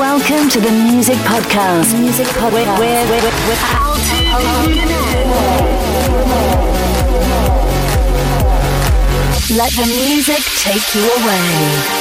Welcome to the Music Podcast. Music Podcast. With, with, with, with, with Let the music take you away.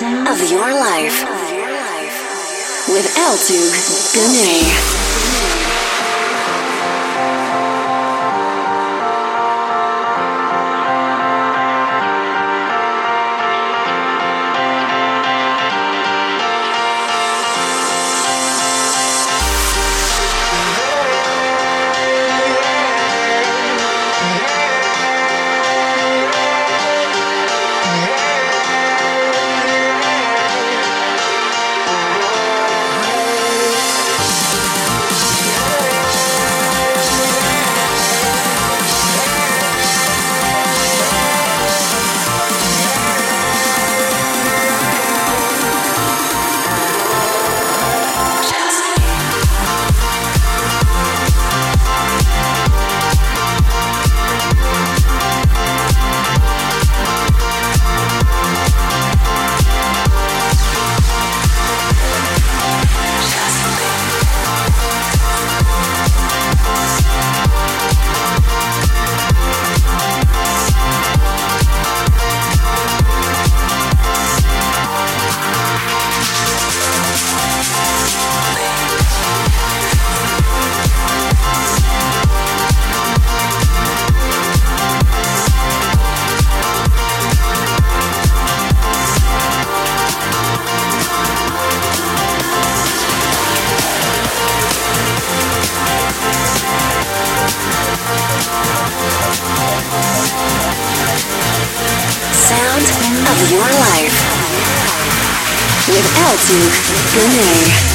Of your life with Altug Guney. Duke Bonet.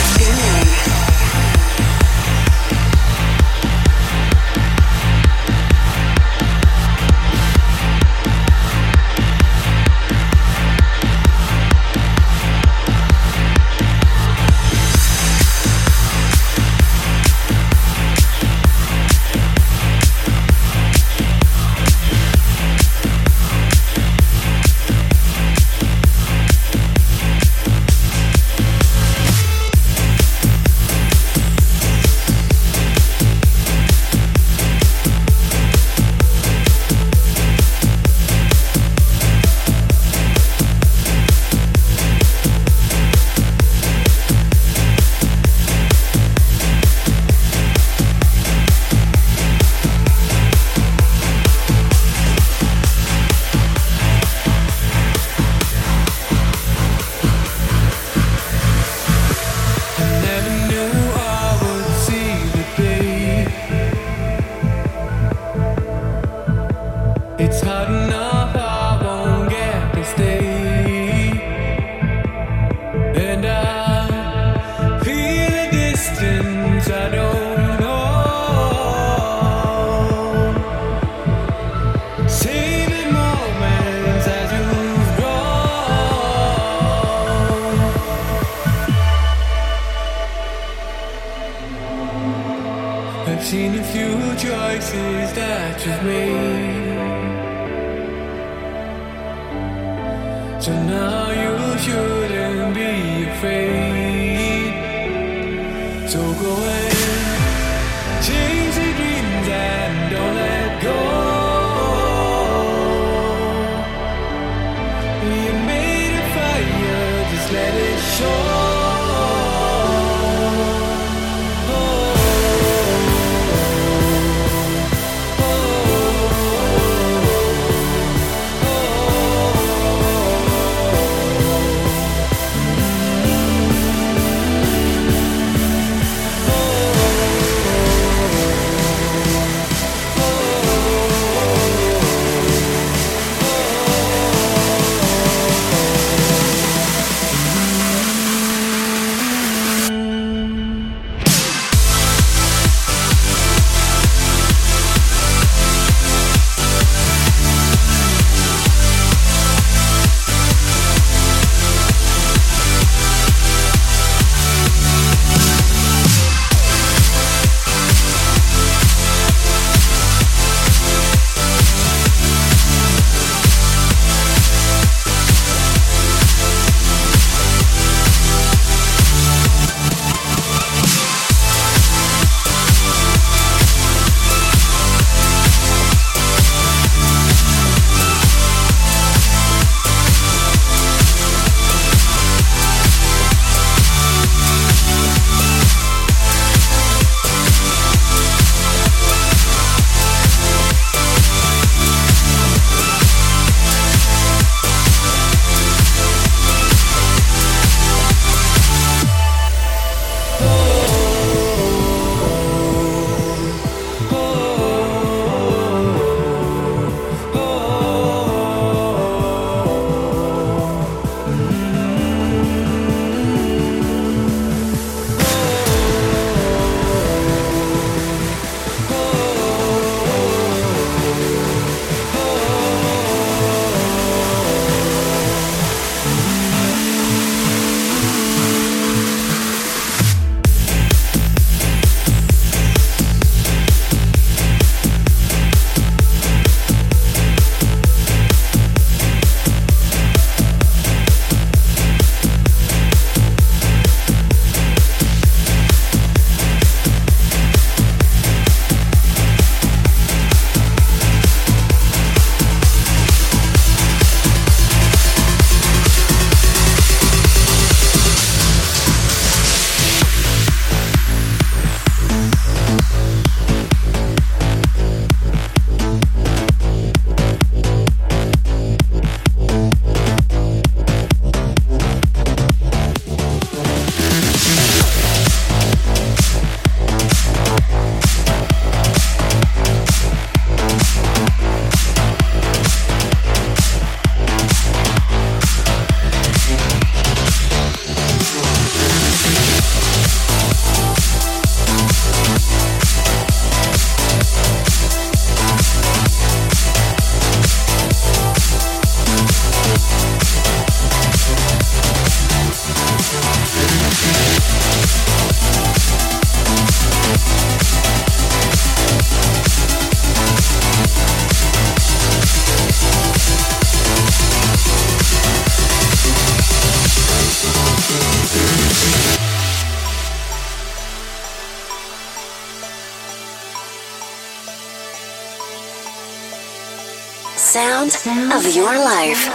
Of your life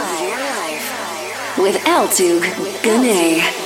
with Altug Guney.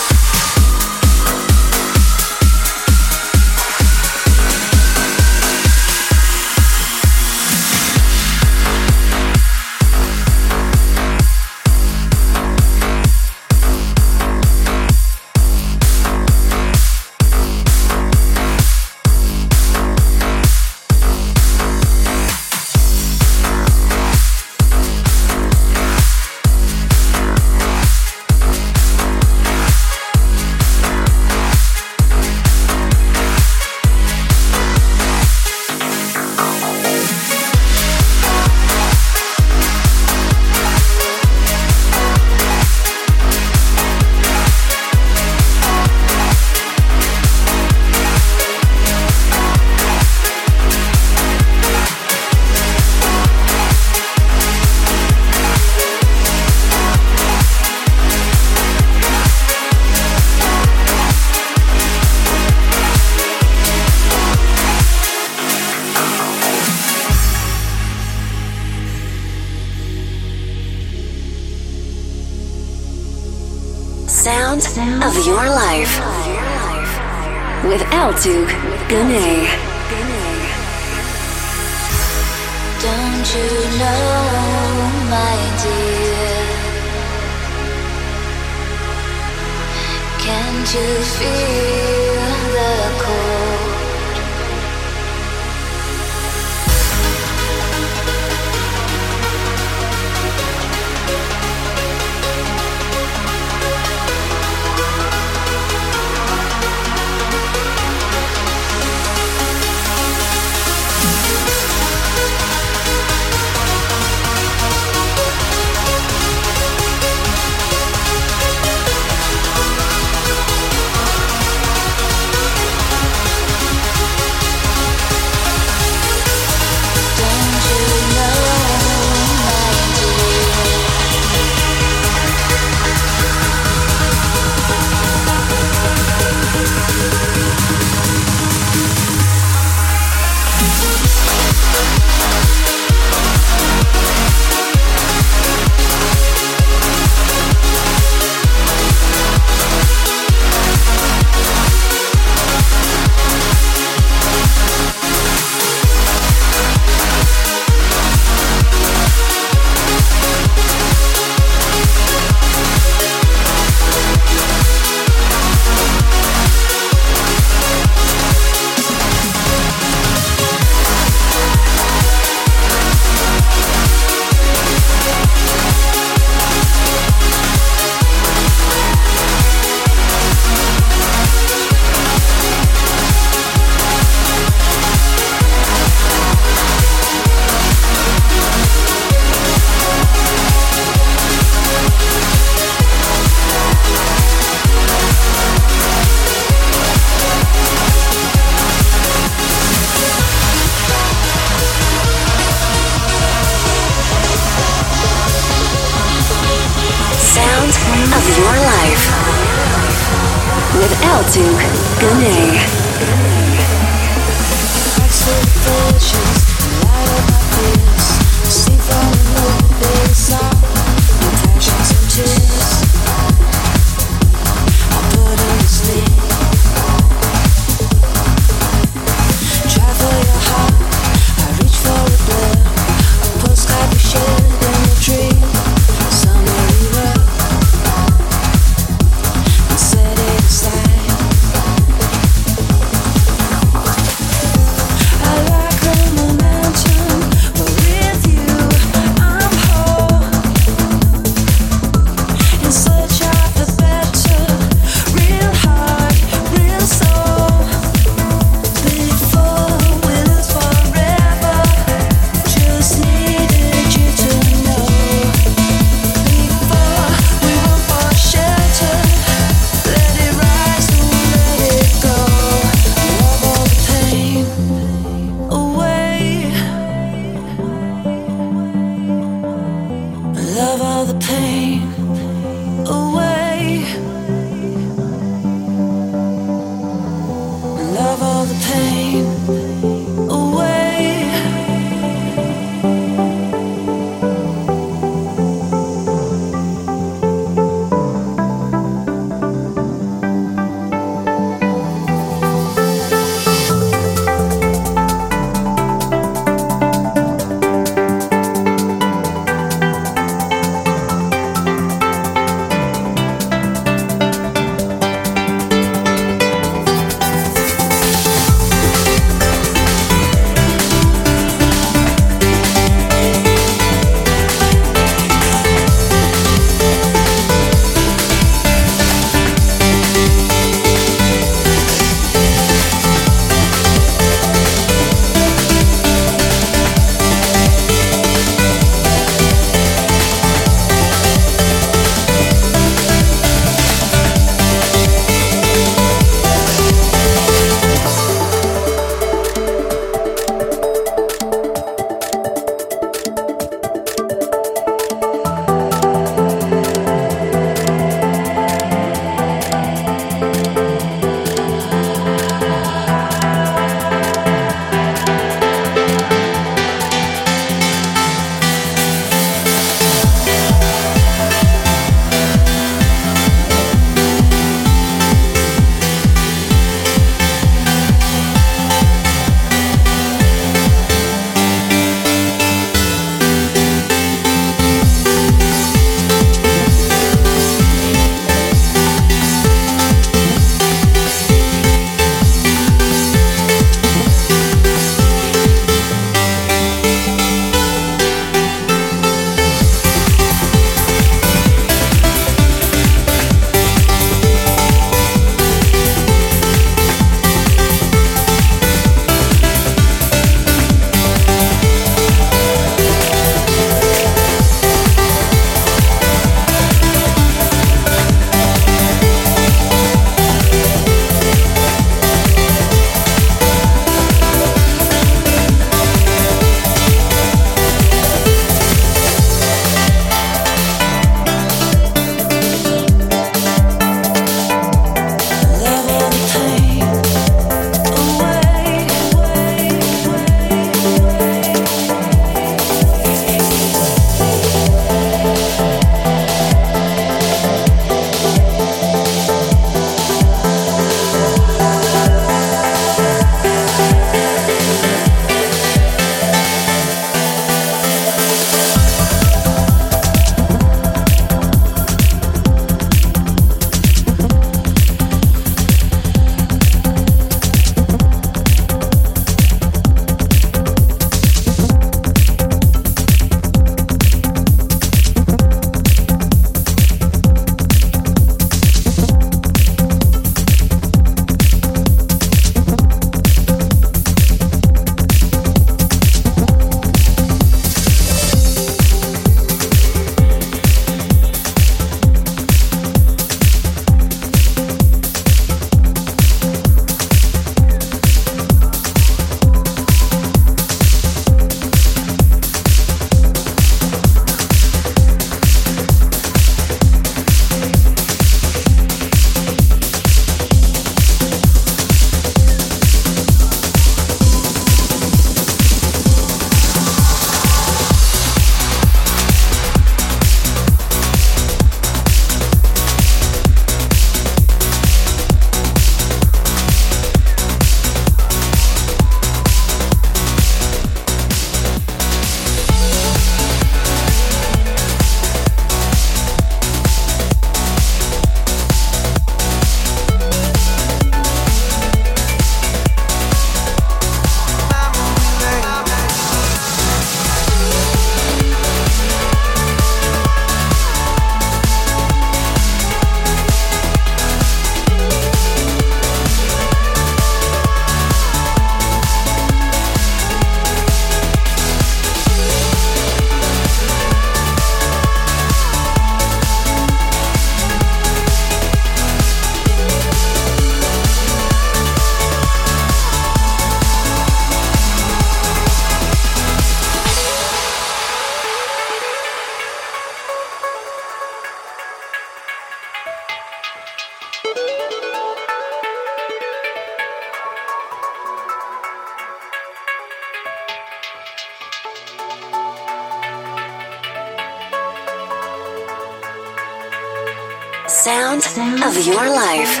Of your life.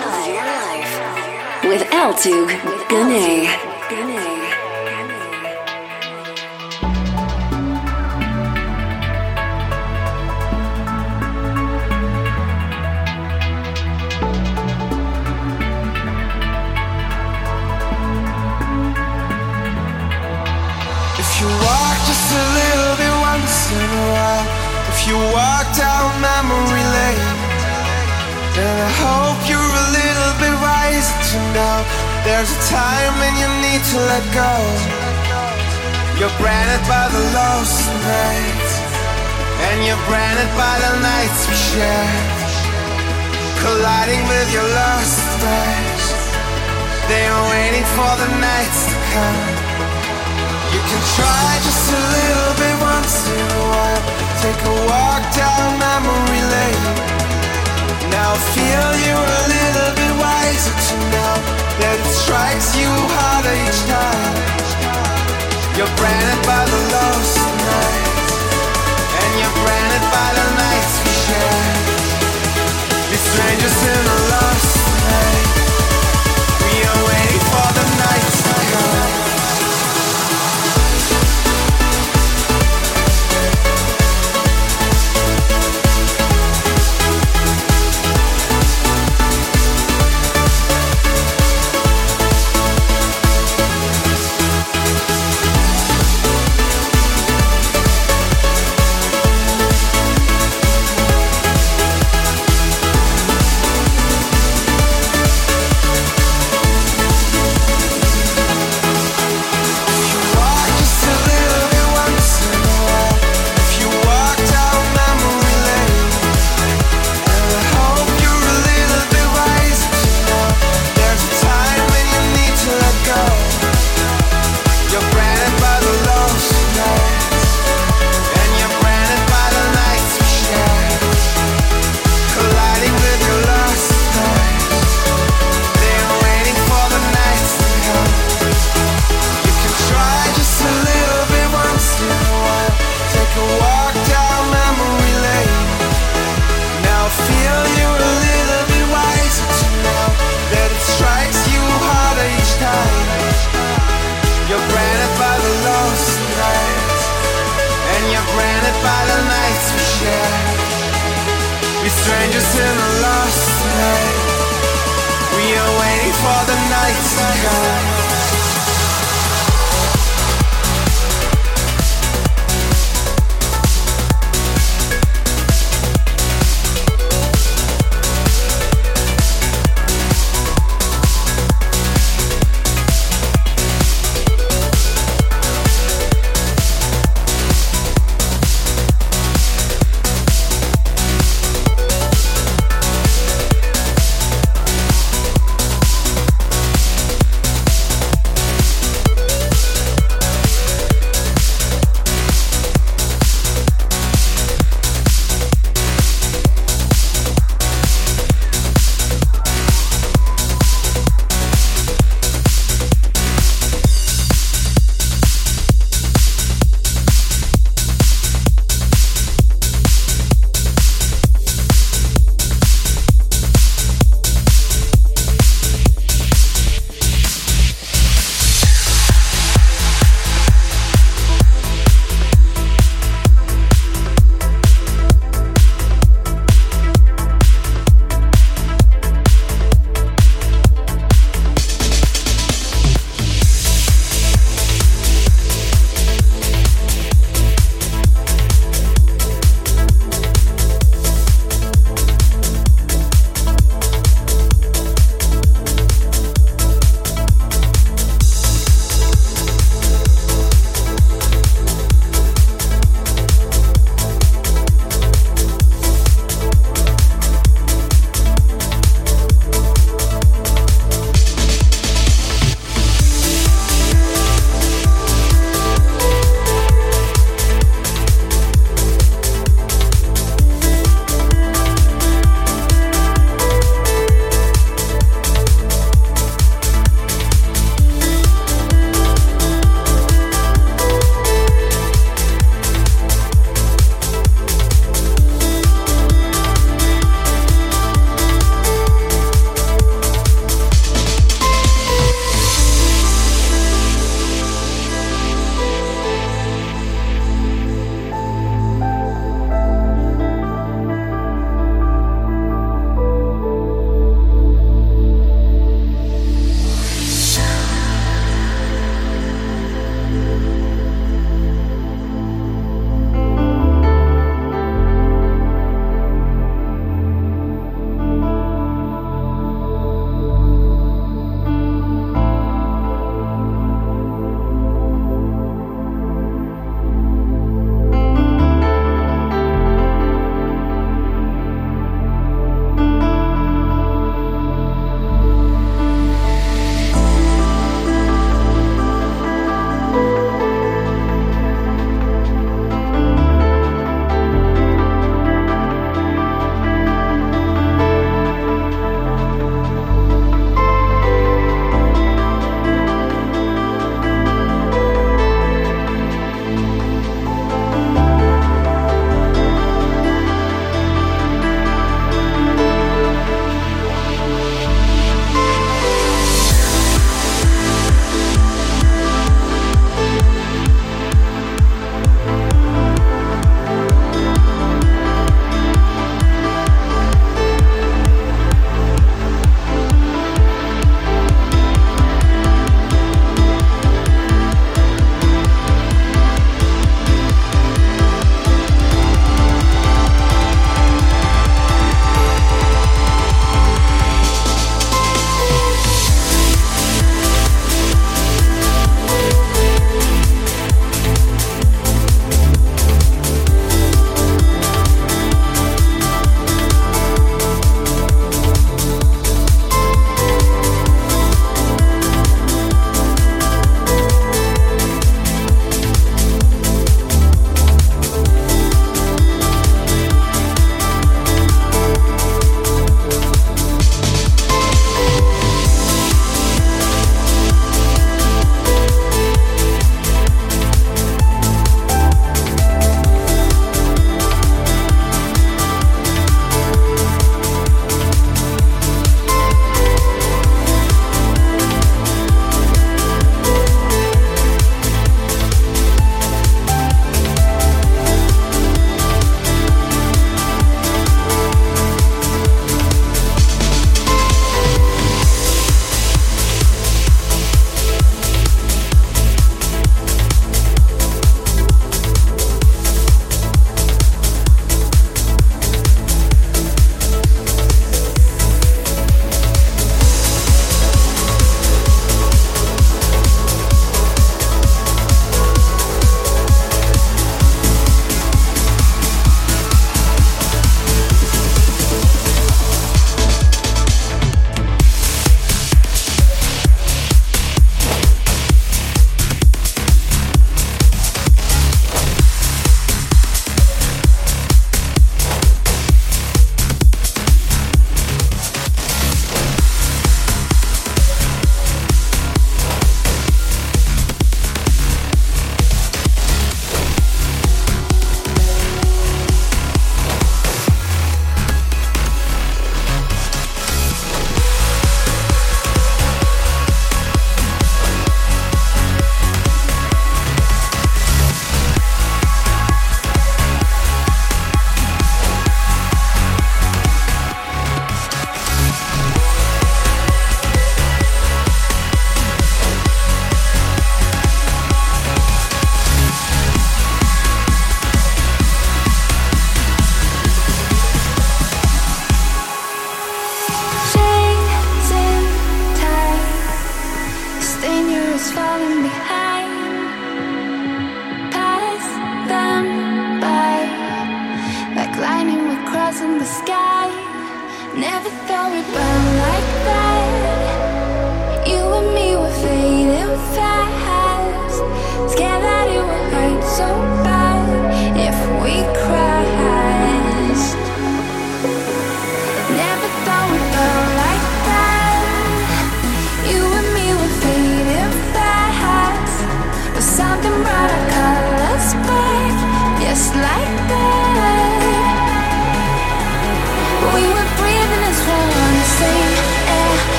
With El Tu Gane. If you walk just a little bit once in a Altug Guney. you walk down memory lane. And I hope you're a little bit wiser to know there's a time when you need to let go. You're branded by the lost nights, and you're branded by the nights we share. Colliding with your lost days, they are waiting for the nights to come. You can try just a little bit once in a while take a walk down memory lane. Now feel you're a little bit wiser to know that it strikes you harder each time. You're branded by the lost nights, and you're branded by the nights we share. Be strangers in a lost night. We are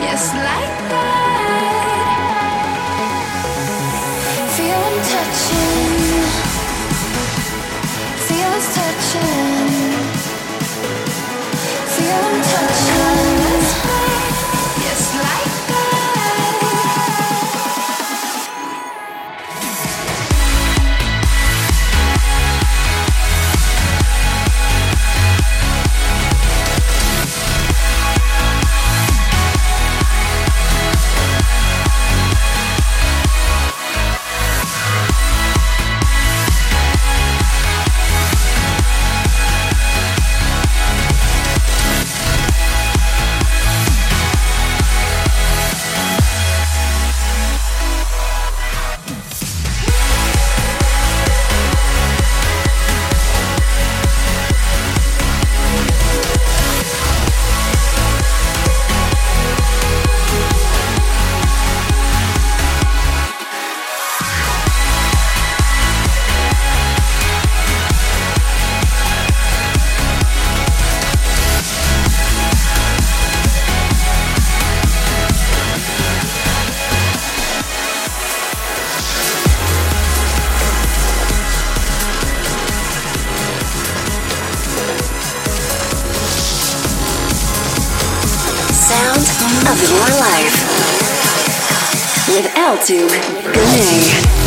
Yes, like that. with Altug Guney.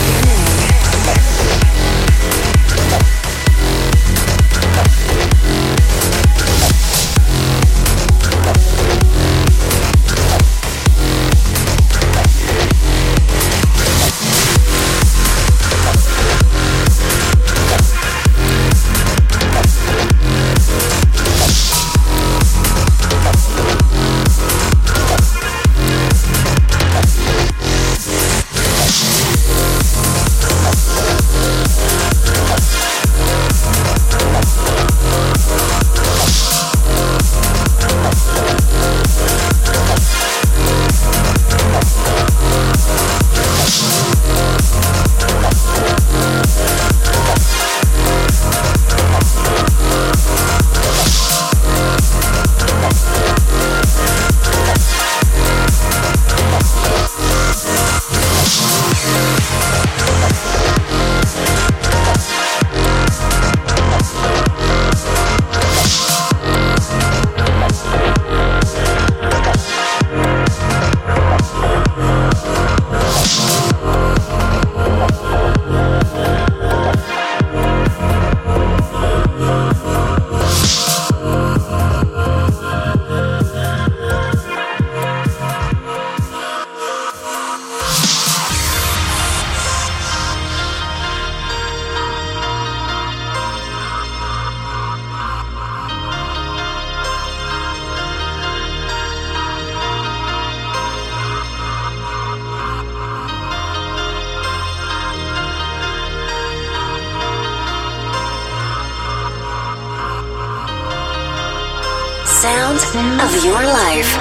of your life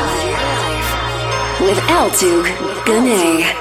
with Altug Guney.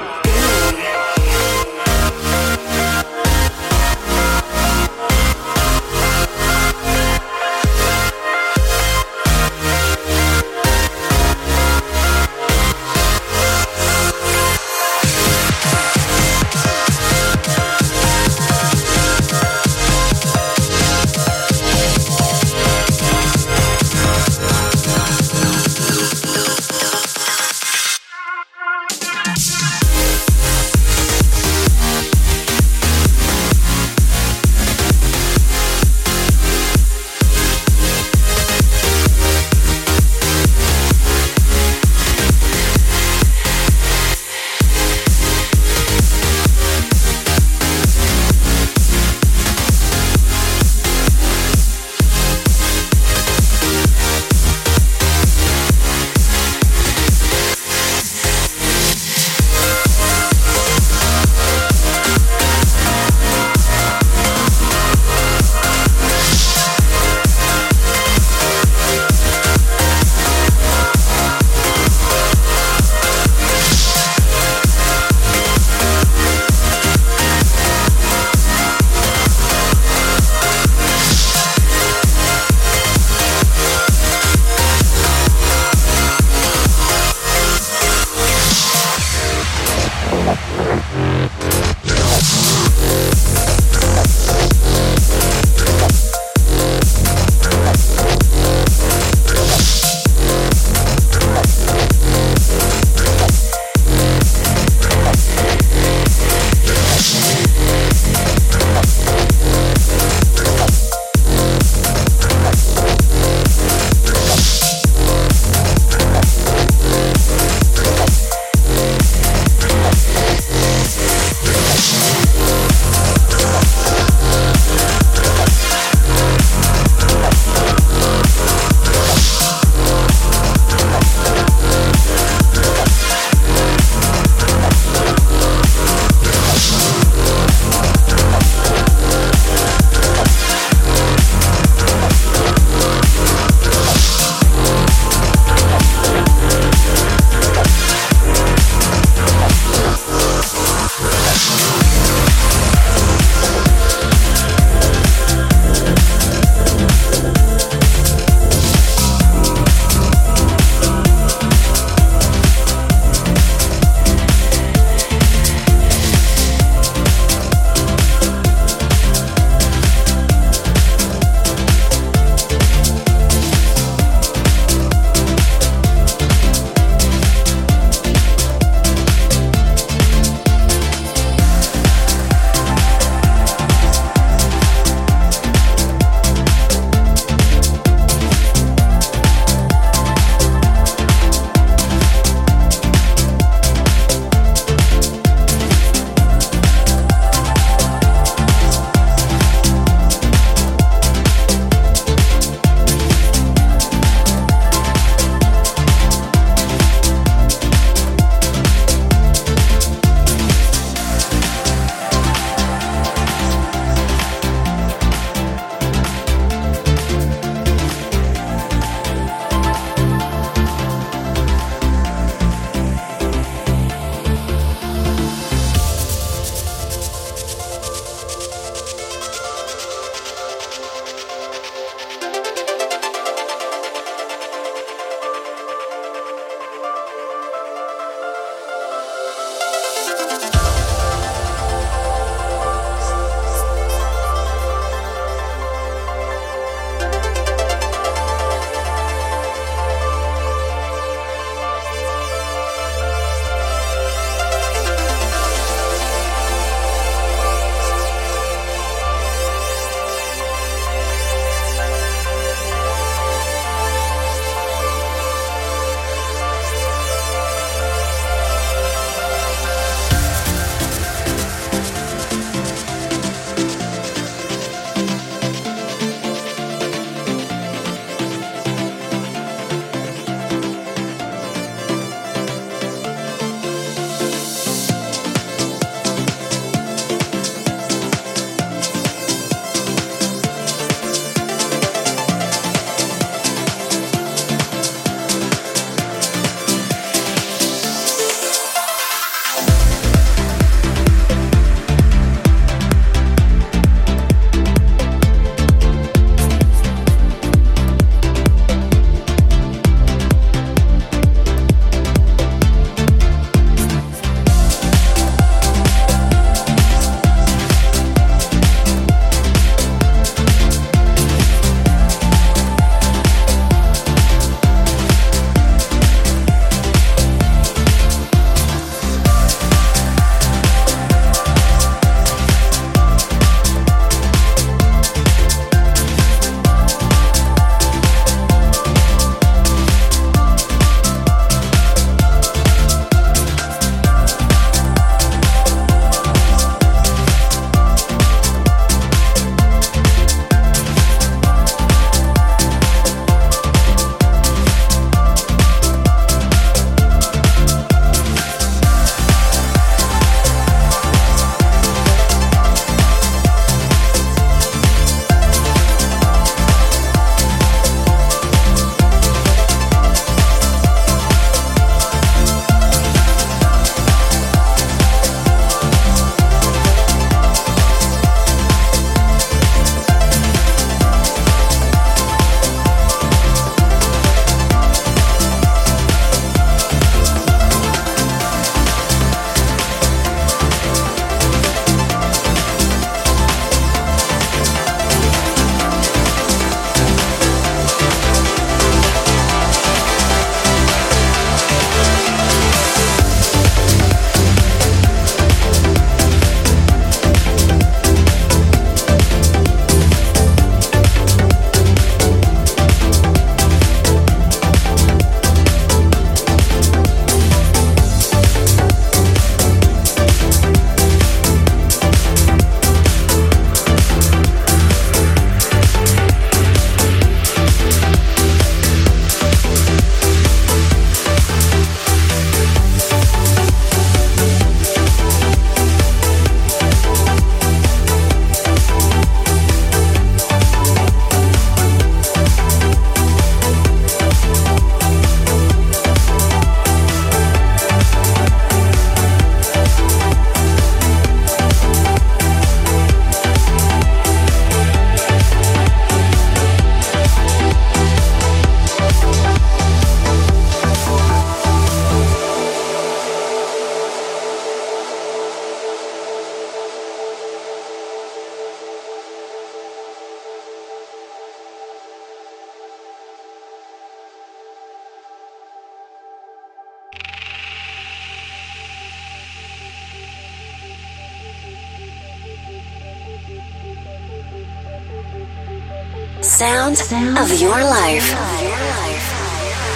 Sound of your life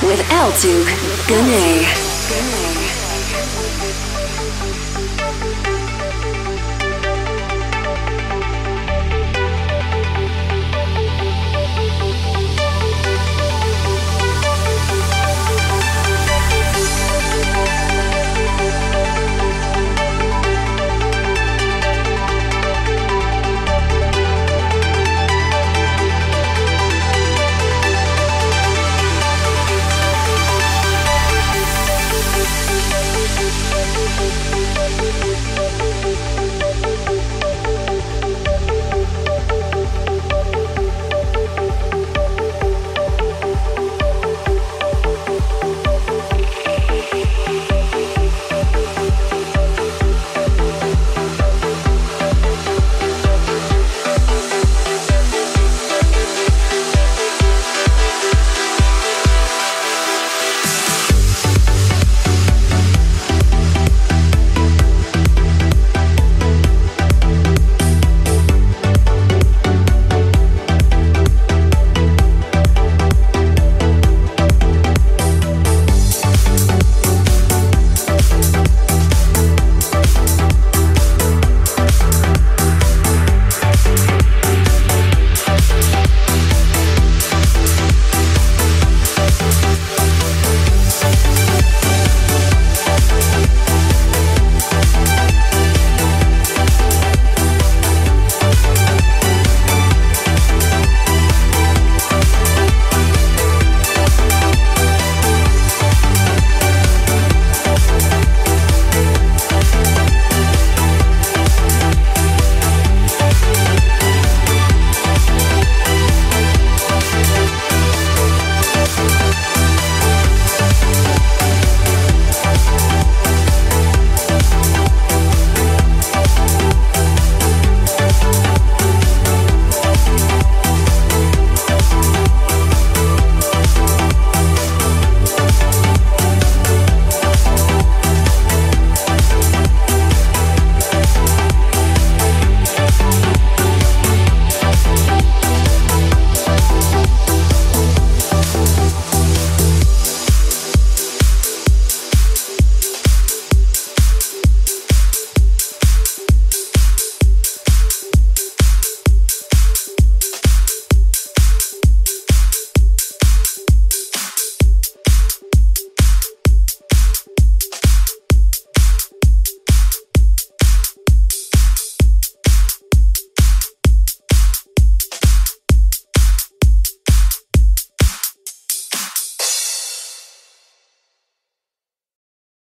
with Altug Guney.